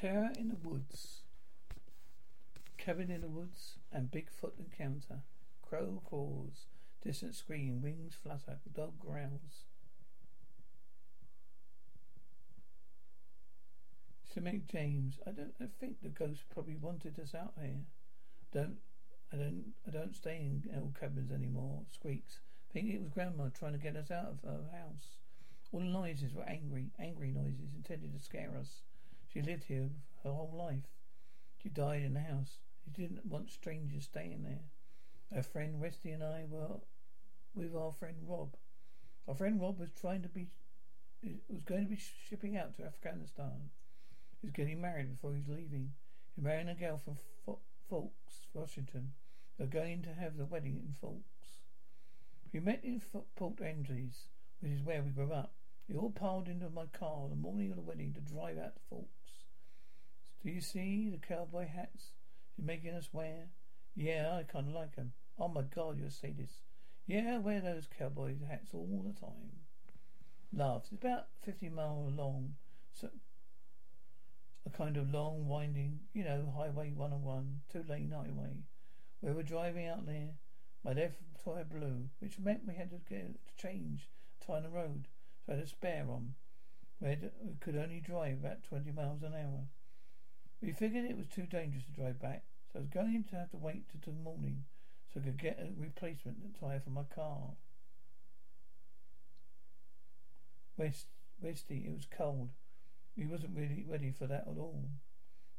Terror in the Woods. Cabin in the Woods and Bigfoot encounter. Crow calls. Distant scream. Wings flutter. Dog growls. Sir Mick James, I don't I think the ghost probably wanted us out here. Don't I don't I don't stay in old cabins anymore. Squeaks. Think it was grandma trying to get us out of her house. All the noises were angry, angry noises intended to scare us. She lived here her whole life. She died in the house. She didn't want strangers staying there. Her friend Westy and I were with our friend Rob. Our friend Rob was trying to be was going to be shipping out to Afghanistan. He was getting married before he was leaving. He married a girl from Forks, Washington. They're going to have the wedding in Forks. We met in Port Angeles, which is where we grew up. We all piled into my car the morning of the wedding to drive out to Forks. Do you see the cowboy hats she's making us wear? Yeah, I kind of like 'em. Oh my God, you're a sadist. Yeah, I wear those cowboy hats all the time. Laughs. It's about 50 miles long. So a kind of long, winding, you know, Highway 101, two lane highway. We were driving out there. My left tire blew, which meant we had to get to change tire the road. So I had a spare on. We, had, we could only drive about 20 miles an hour. We figured it was too dangerous to drive back, so I was going to have to wait till morning so I could get a replacement tire for my car. West, Westy, it was cold. We wasn't really ready for that at all.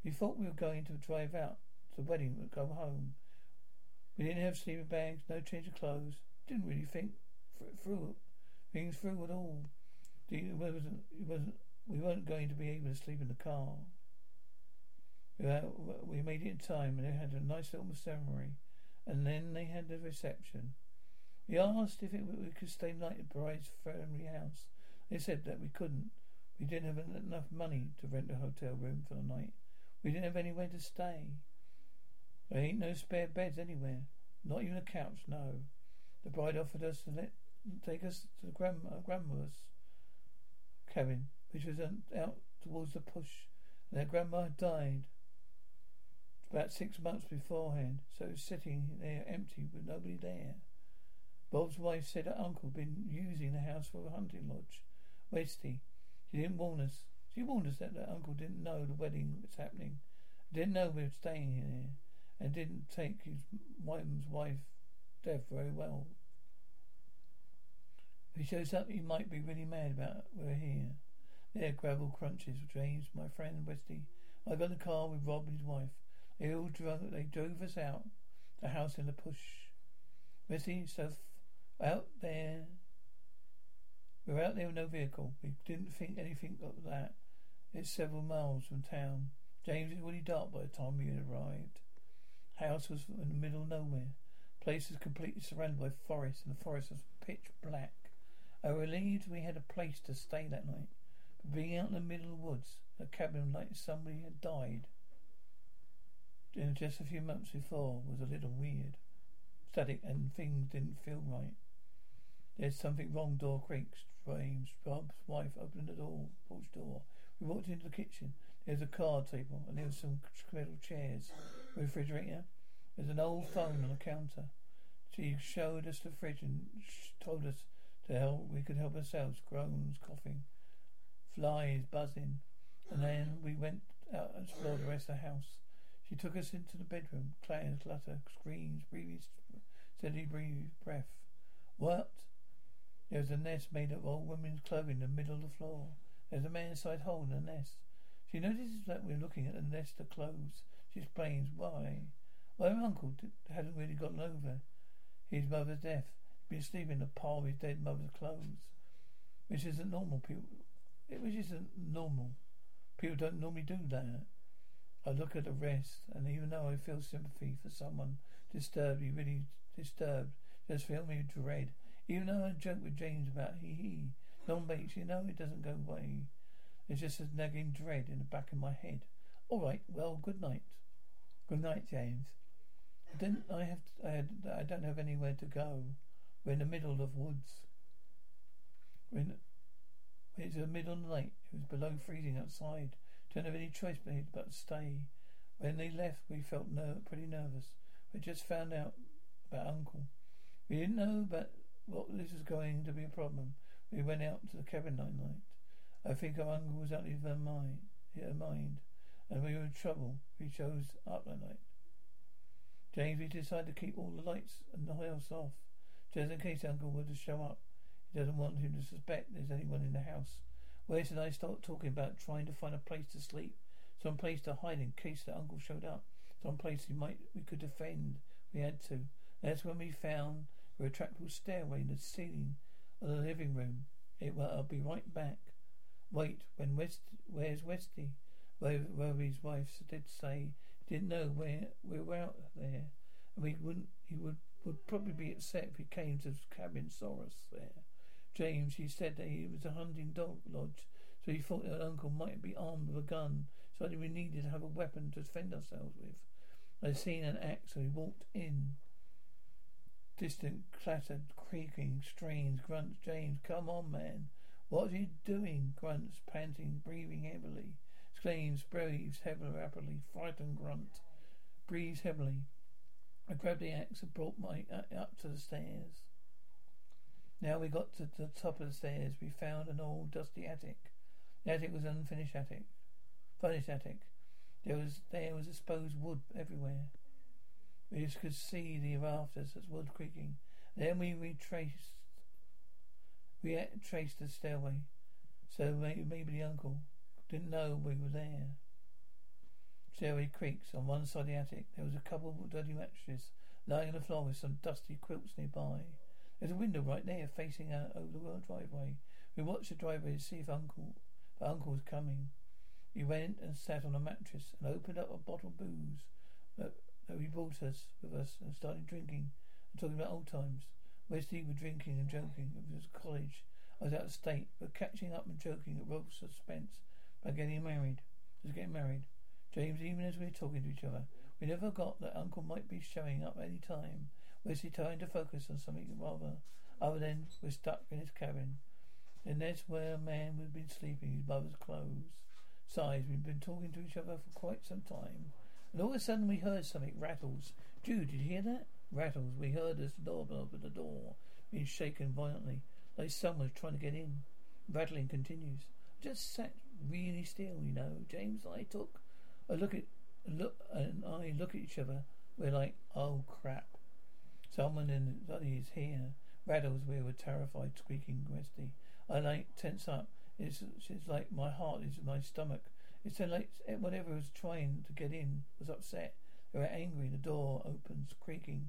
We thought we were going to drive out to the wedding and go home. We didn't have sleeping bags, no change of clothes. Didn't really think through things through at all. It wasn't, it wasn't, we weren't going to be able to sleep in the car. We made it in time and they had a nice little ceremony. And then they had the reception. We asked if it, we could stay night at bride's family house. They said that we couldn't. We didn't have enough money to rent a hotel room for the night. We didn't have anywhere to stay. There ain't no spare beds anywhere. Not even a couch, no. The bride offered us to let, take us to grandma, uh, grandma's cabin, which was um, out towards the push. And their grandma had died about six months beforehand, so it was sitting there empty with nobody there. Bob's wife said her uncle had been using the house for a hunting lodge. Westy, she didn't warn us. She warned us that her uncle didn't know the wedding was happening. Didn't know we were staying here. And didn't take his Whiteman's wife death very well. If he shows up, he might be really mad about we're here. There, gravel crunches. James, my friend Westy. I got in the car with Rob and his wife. They all drove. They drove us out the house in the push. Westy, so out there we were out there with no vehicle. We didn't think anything of that. It's several miles from town. James was really dark by the time we had arrived. House was in the middle of nowhere. Place was completely surrounded by forest, and the forest was pitch black. I relieved we had a place to stay that night. But being out in the middle of the woods, a cabin like somebody had died just a few months before was a little weird. Static and things didn't feel right. There's something wrong. Door creaks. James, Rob's wife opened the door, porch door. We walked into the kitchen. There's a card table and there was some metal chairs, refrigerator. There's an old phone on the counter. She showed us the fridge and told us To help, we could help ourselves. Groans, coughing, flies buzzing. And then we went out and explored the rest of the house. She took us into the bedroom. Clatters, clutter, screams, breathing, steady breathe, breath. What? There was a nest made of old women's clothing in the middle of the floor. There's a man-sized hole in the nest. She notices that we're looking at the nest of clothes. She explains why. My uncle hadn't really gotten over his mother's death. He'd been sleeping in a pile of his dead mother's clothes, which isn't normal. People, which isn't normal. People don't normally do that. I look at the rest, and even though I feel sympathy for someone disturbed, he really disturbed, just feel me dread. Even though I joke with James about he he, non makes you know it doesn't go away. It's just a nagging dread in the back of my head. All right, well, good night. Good night, James. Then I have I, had, I don't have anywhere to go. We're in the middle of woods. We're in, it's the middle of the night. It was below freezing outside. Don't have any choice but stay. When they left, we felt ner- pretty nervous. We just found out about Uncle. We didn't know but what this was going to be a problem. We went out to the cabin that night. I think our uncle was out of her mind, her mind, and we were in trouble. We chose up that night. James, we decided to keep all the lights and the house off, just in case Uncle were to show up. He doesn't want him to suspect there's anyone in the house. Where should I start talking about trying to find a place to sleep, some place to hide in case the uncle showed up, some place we might we could defend. We had to. That's when we found a retractable stairway in the ceiling of the living room. It well, I'll be right back. Wait, when West, where's Westy? Where Roby's wife did say didn't know where we were out there, and we wouldn't. He would would probably be upset if he came to the cabin saw us there. James, he said that he was a hunting dog lodge, so he thought that Uncle might be armed with a gun, so that we needed to have a weapon to defend ourselves with. I'd seen an axe, so he walked in. Distant clattered, creaking, strains, grunts. James, come on, man. What are you doing? Grunts, panting, breathing heavily. Exclaims, breathes heavily, rapidly. Frightened grunt. Breathes heavily. I grabbed the axe and brought my uh, up to the stairs. Now we got to the top of the stairs. We found an old dusty attic. The attic was an unfinished attic. Furnished attic. There was there was exposed wood everywhere. We just could see the rafters as wood creaking. Then we retraced we traced the stairway. So maybe, maybe the uncle didn't know we were there. Stairway creaks. On one side of the attic there was a couple of dirty mattresses lying on the floor with some dusty quilts nearby. There's a window right there facing out over the world driveway. We watched the driveway to see if Uncle, if Uncle was coming. We went and sat on a mattress and opened up a bottle of booze that, that we brought us with us and started drinking and talking about old times. Wesley were drinking and joking. It was college. I was out of state, but catching up and joking at Rob's suspense by getting married. Just getting married. James, even as we were talking to each other, we never got that Uncle might be showing up any time. Wesley trying to focus on something rather other than we're stuck in his cabin. And that's where a man had been sleeping, his mother's clothes. Sighs, we've been talking to each other for quite some time. And all of a sudden we heard something rattles. Jude, did you hear that? Rattles. We heard the doorbell at the door being shaken violently, like someone was trying to get in. Rattling continues. Just sat really still, you know. James and I took a look at look and I look at each other. We're like, oh crap. Someone in is here. Rattles, we were terrified, squeaking Westy. I like tense up. It's, it's like my heart is in my stomach. It's like eh, whatever was trying to get in was upset. They were angry. The door opens, creaking.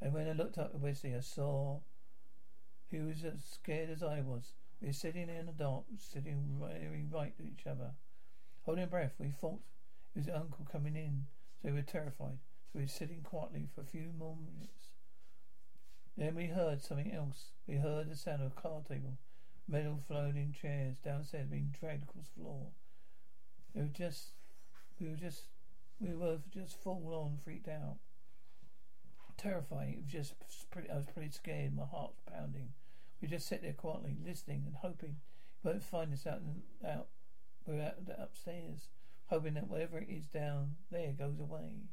And when I looked up at Wesley, I saw he was as scared as I was. We were sitting in the dark, sitting very right to each other. Holding breath, we thought it was Uncle coming in, so we were terrified. We were sitting quietly for a few more minutes. Then we heard something else. We heard the sound of a card table, metal floating chairs downstairs being dragged across the floor. We were just, we were just, we were just full on freaked out. Terrifying. It was just pretty, I was pretty scared. My heart was pounding. We just sat there quietly, listening and hoping he won't find us out out. We're out upstairs, hoping that whatever it is down there goes away.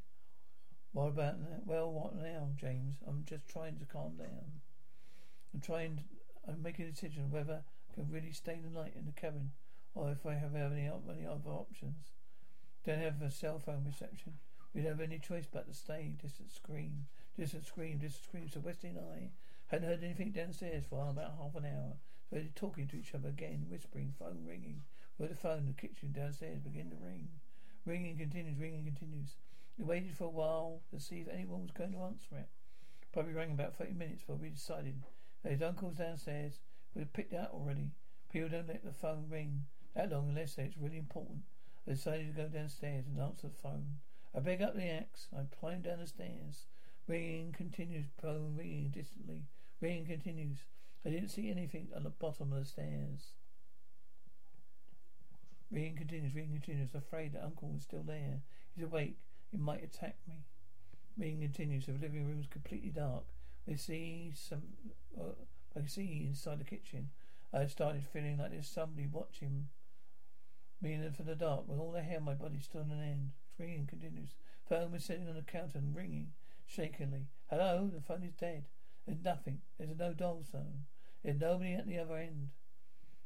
What about that? Well, what now, James? I'm just trying to calm down. I'm trying. I'm making a decision whether I can really stay the night in the cabin, or if I have any any other options. Don't have a cell phone reception. We don't have any choice but to stay. Distant scream, distant scream, distant scream. So Westy and I hadn't heard anything downstairs for about half an hour. So they're talking to each other again, whispering, phone ringing. Where the phone in the kitchen downstairs began to ring. Ringing continues, ringing continues. We waited for a while to see if anyone was going to answer it. Probably rang about 30 minutes before we decided that his uncle's downstairs would have picked out already. People don't let the phone ring that long unless it's really important. I decided to go downstairs and answer the phone. I pick up the axe. I climb down the stairs. Ringing continues, phone ringing distantly. Ringing continues. I didn't see anything at the bottom of the stairs. Ringing continues, ringing continues. Afraid that Uncle was still there. He's awake. He might attack me. Ringing continues. The living room is completely dark. I see some. Uh, I see inside the kitchen. I started feeling like there's somebody watching me from the dark. With all the hair, my body stood on end. Ringing continues. Phone was sitting on the counter and ringing shakily. Hello, the phone is dead. There's nothing. There's no dial tone. There's nobody at the other end.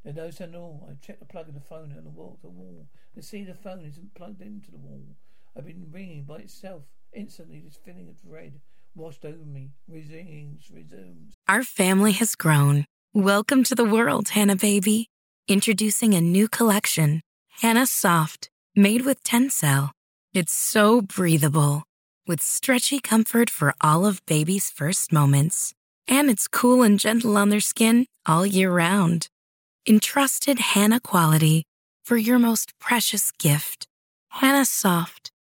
There's no sound at all. I checked the plug of the phone on the wall. The wall. I see the phone isn't plugged into the wall. I've been ringing by itself. Instantly, this feeling of dread washed over me. Resumes, resumes. Our family has grown. Welcome to the world, Hanna baby. Introducing a new collection, Hanna Soft, made with Tencel. It's so breathable, with stretchy comfort for all of baby's first moments. And it's cool and gentle on their skin all year round. Entrusted Hanna quality for your most precious gift. Hanna Soft,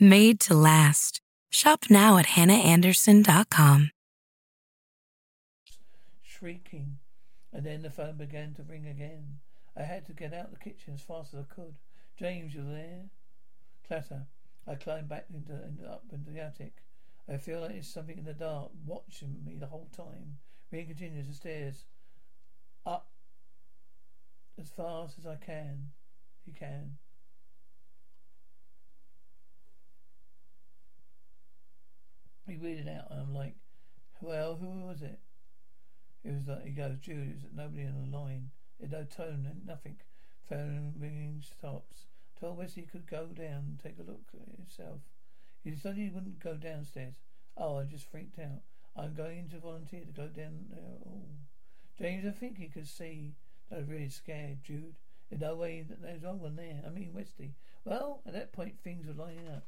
made to last. Shop now at hannaandersson.com. Shrieking, and then the phone began to ring again. I had to get out of the kitchen as fast as I could. James, you there? Clatter. I climbed back into, into up into the attic. I feel like there's something in the dark watching me the whole time. Ring continues the stairs. Up as fast as I can. He can. Read it out and I'm like, well, who was it? It was like, he goes, Jude, it was nobody on the line. There's no tone and nothing. Phone ringing stops. Told Wesley he could go down and take a look at himself. He decided he wouldn't go downstairs. Oh, I just freaked out. I'm going to volunteer to go down there. Oh. James, I think he could see that I was really scared, Jude. There's no way that there's no one there. I mean, Westy. Well, at that point, things were lining up.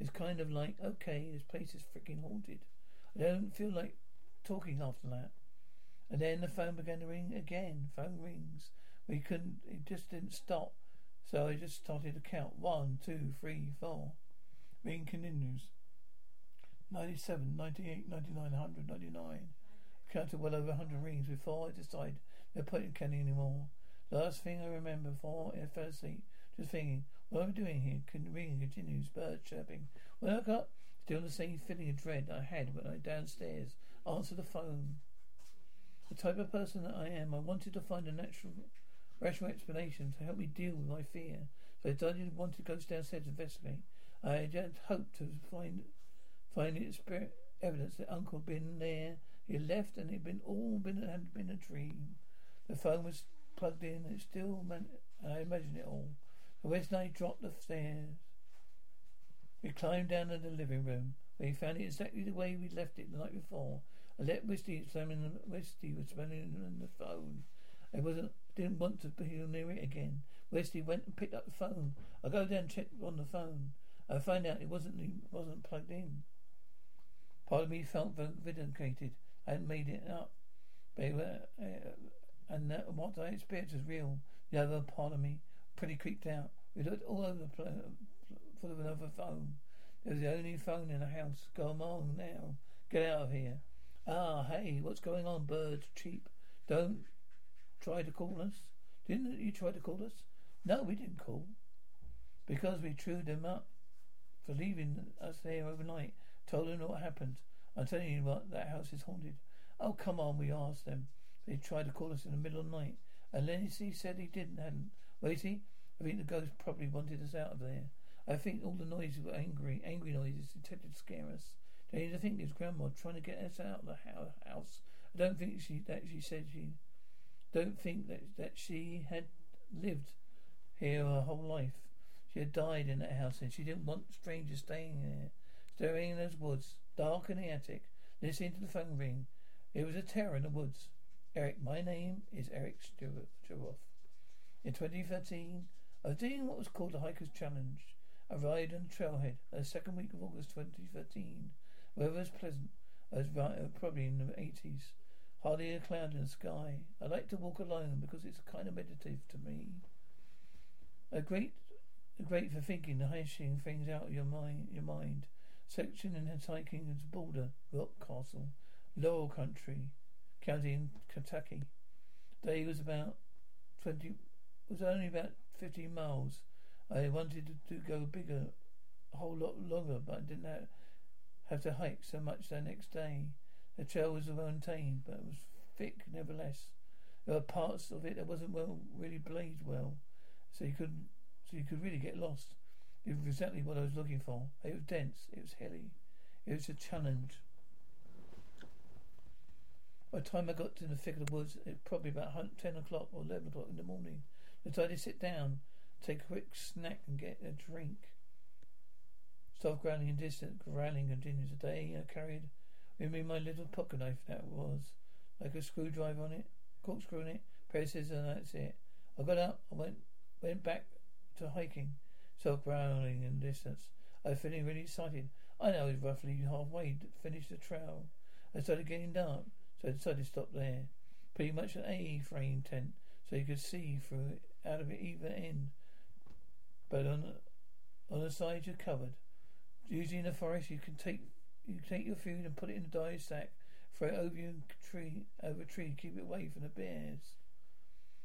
It's kind of like, okay, this place is freaking haunted. I don't feel like talking after that. And then the phone began to ring again. Phone rings. We couldn't, it just didn't stop. So I just started to count. One, two, three, four. Ring continues. 97, 98, 99, 100, 99. Counted well over 100 rings before I decided no point in counting anymore. The last thing I remember before I fell asleep, just thinking, what am I doing here? Ringing continues, birds chirping. When I woke up, still the same feeling of dread I had when I downstairs answered the phone. The type of person that I am, I wanted to find a natural, rational explanation to help me deal with my fear. So I decided want to go downstairs to investigate. I had hoped to find find evidence that Uncle had been there. He had left, and it had been all been had been a dream. The phone was plugged in. It still meant I imagined it all. West Night dropped the stairs. We climbed down to the living room, where he found it exactly the way we'd left it the night before. I let Westy examine the Westy was on the phone. I wasn't didn't want to be near it again. Westy went and picked up the phone. I go down and check on the phone. I find out it wasn't it wasn't plugged in. Part of me felt vindicated. I hadn't made it up. But were, uh, and that, what I experienced was real. The other part of me pretty creeped out. We looked all over the place for another phone. It was the only phone in the house. Go on now. Get out of here. Ah, hey, what's going on, birds? Cheap. Don't try to call us. Didn't you try to call us? No, we didn't call. Because we threw them up for leaving us there overnight. Told them what happened. I'm telling you what, that house is haunted. Oh, come on, we asked them. They tried to call us in the middle of the night. And Lenny said he didn't, hadn't. Waity, I think the ghost probably wanted us out of there. I think all the noises were angry, angry noises intended to scare us. Don't you think his grandma trying to get us out of the house? I don't think she that she said she don't think that that she had lived here her whole life. She had died in that house and she didn't want strangers staying there. Staring in those woods, dark in the attic, listening to the phone ring. It was a terror in the woods. Eric, my name is Eric Sturoff. In 2013, I was doing what was called the Hiker's Challenge. I ride on the trailhead the second week of August 2013. Weather was pleasant. I was right, uh, probably in the 80s. Hardly a cloud in the sky. I like to walk alone because it's kind of meditative to me. A great, a great for thinking, hashing things out of your mind. Your mind. Section in hiking into Boulder, Rock Castle, Laurel Country, County in Kentucky. Day was about twenty. Was only about fifteen miles. I wanted to, go bigger, a whole lot longer, but I didn't have, have to hike so much the next day. The trail was maintained, but it was thick nevertheless. There were parts of it that wasn't well really blazed well, so you could so you could really get lost. It was exactly what I was looking for. It was dense, it was hilly, it was a challenge. By the time I got to the thick of the woods, it was probably about ten o'clock or eleven o'clock in the morning. I decided to sit down, take a quick snack, and get a drink. Stop growling in distance. Growling continues. Today I uh, carried with me my little pocket knife. That was like a screwdriver on it, corkscrew on it, pair of scissors, and that's it. I got up. I went went back to hiking. Self growling in distance. I was feeling really excited. I know I was roughly halfway to finish the trail. I started getting dark, so I decided to stop there. Pretty much an A-frame tent, so you could see through it out of it either end. But on on the side you're covered. Usually in the forest you can take you take your food and put it in a dye sack, throw it over your tree over a tree, keep it away from the bears.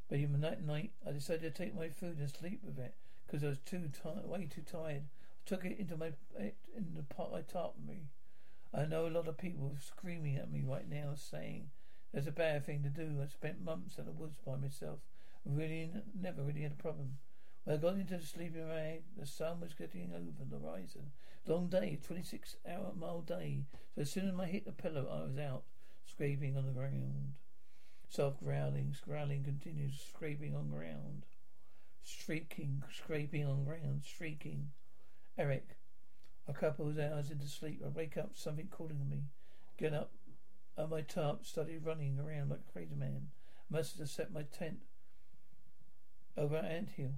But even that night I decided to take my food and sleep with it because I was too tired, way too tired. I took it into my in the pot I tarp me. I know a lot of people are screaming at me right now, saying that's a bad thing to do. I spent months in the woods by myself. Really, never really had a problem. When I got into the sleeping bag, the sun was getting over the horizon. Long day, 26 hour mile day. So as soon as I hit the pillow, I was out, scraping on the ground. Soft growling, growling continues, scraping on ground. Shrieking, scraping on ground, shrieking. Eric, a couple of hours into sleep, I wake up, something calling me. Get up on my tarp, started running around like a crazy man. Must have set my tent over an ant hill.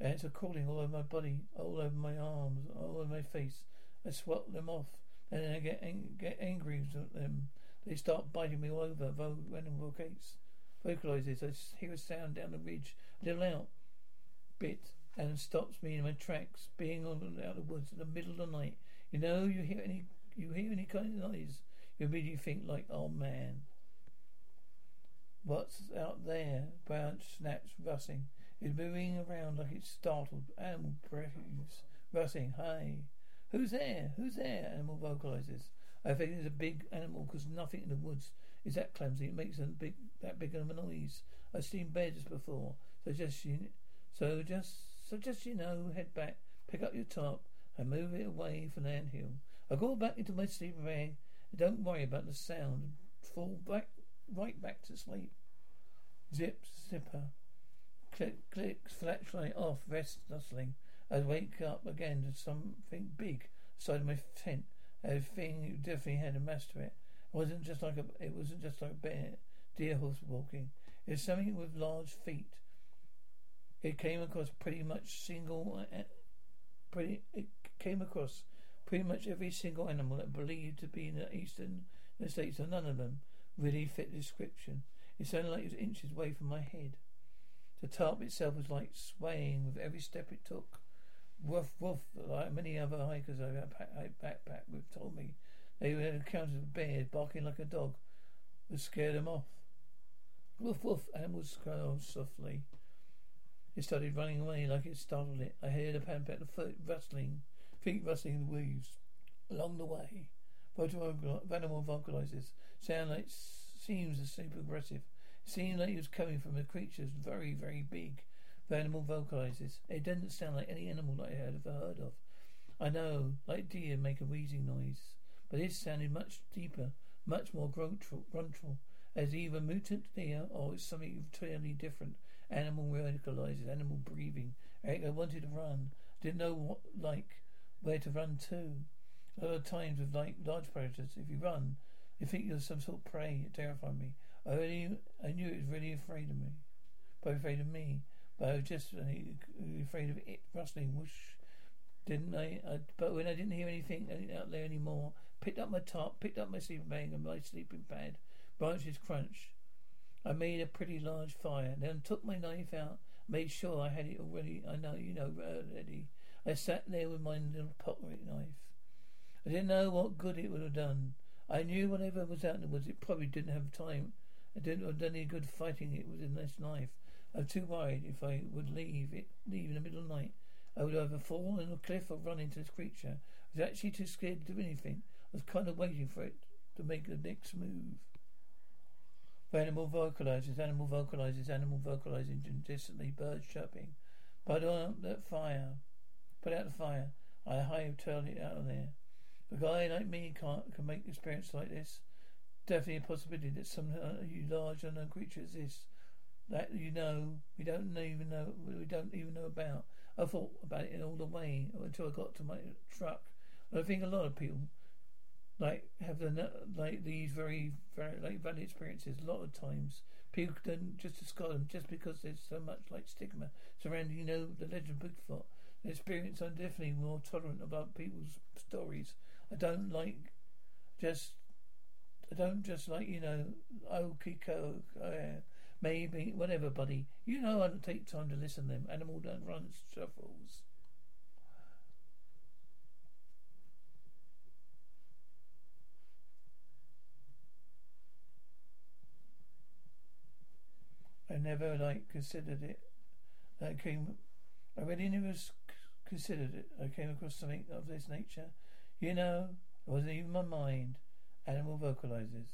Ants are crawling all over my body, all over my arms, all over my face. I swat them off, and then I get ang- get angry with them. They start biting me all over. Vo- random vocates, vocalizes. I hear a sound down the ridge, a little out, bit, and stops me in my tracks. Being on out of the woods in the middle of the night, you know, you hear any, you hear any kind of noise, you immediately think like, oh man. What's out there? Branch snaps, rustling. It's moving around like it's startled. Animal breathes, rustling. Hey, who's there? Who's there? Animal vocalizes. I think it's a big animal because nothing in the woods is that clumsy. It makes a big that big of a noise. I've seen bears before, so just you, so just so just you know, head back, pick up your top, and move it away from the ant hill. I go back into my sleeping bag. Don't worry about the sound. Fall back, right back to sleep. Zip, zipper. Click, clicks, flashlight off restlessly. I wake up again to something big inside my tent. A thing definitely had a mass to it. It wasn't just like a. It wasn't just like a bear, deer horse walking. It was something with large feet. It came across pretty much single. Uh, pretty. It came across pretty much every single animal that believed to be in the eastern states, and none of them really fit the description. It sounded like it was inches away from my head. The tarp itself was like swaying with every step it took. Woof, woof, like many other hikers I've had backpacked with told me. They even encountered a bear barking like a dog, which scared them off. Woof woof, animals growled softly. It started running away like it startled it. I heard a pat foot rustling, feet rustling in the weeds. Along the way, animal vocalizes. Sound like seems super aggressive. It seemed like it was coming from a creature very, very big. Animal vocalizes. It doesn't sound like any animal that I had ever heard of. I know, like deer make a wheezing noise, but this sounded much deeper, much more gruntal, as either mutant deer or it's something entirely different. Animal radicalizes, animal breathing. I wanted to run. Didn't know what, like, where to run to. A lot of times with like large predators, if you run, you think you're some sort of prey. It terrified me. I really, I knew it was really afraid of me, but afraid of me. But I was just uh, afraid of it rustling. Whoosh, didn't I? I? But when I didn't hear anything out there anymore, picked up my top, picked up my sleeping bag and my sleeping pad. Branches crunch. I made a pretty large fire, then took my knife out, made sure I had it already. I know, you know, uh, ready. I sat there with my little pocket knife. I didn't know what good it would have done. I knew whatever was out there was it probably didn't have time. I didn't have done any good fighting it with this knife. I was too worried if I would leave it leave in the middle of the night. I would either fall in a cliff or run into this creature. I was actually too scared to do anything. I was kind of waiting for it to make the next move. Animal vocalizes, animal vocalizes, animal vocalizing distantly, birds chirping. Put out that fire. Put out the fire. I hive turn it out of there. A guy like me can't can make experience like this. Definitely a possibility that some uh, large unknown creature exists that you know we don't even know we don't even know about. I thought about it all the way until I got to my truck. I think a lot of people like have the like these very very like valid experiences. A lot of times people don't just discard them just because there's so much like stigma surrounding you know the legend of Bigfoot. The experience I'm definitely more tolerant about people's stories. I don't like just I don't just like you know okay co uh, maybe whatever buddy you know I don't take time to listen to them animal don't run shuffles I never like considered it. I came, I really never considered it. I came across something of this nature. You know, it wasn't even my mind. Animal vocalizes.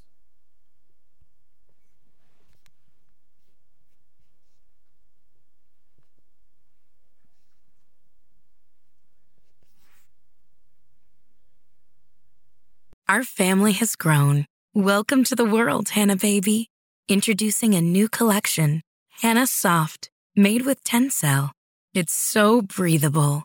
Our family has grown. Welcome to the world, Hanna baby. Introducing a new collection, Hanna Soft, made with Tencel. It's so breathable,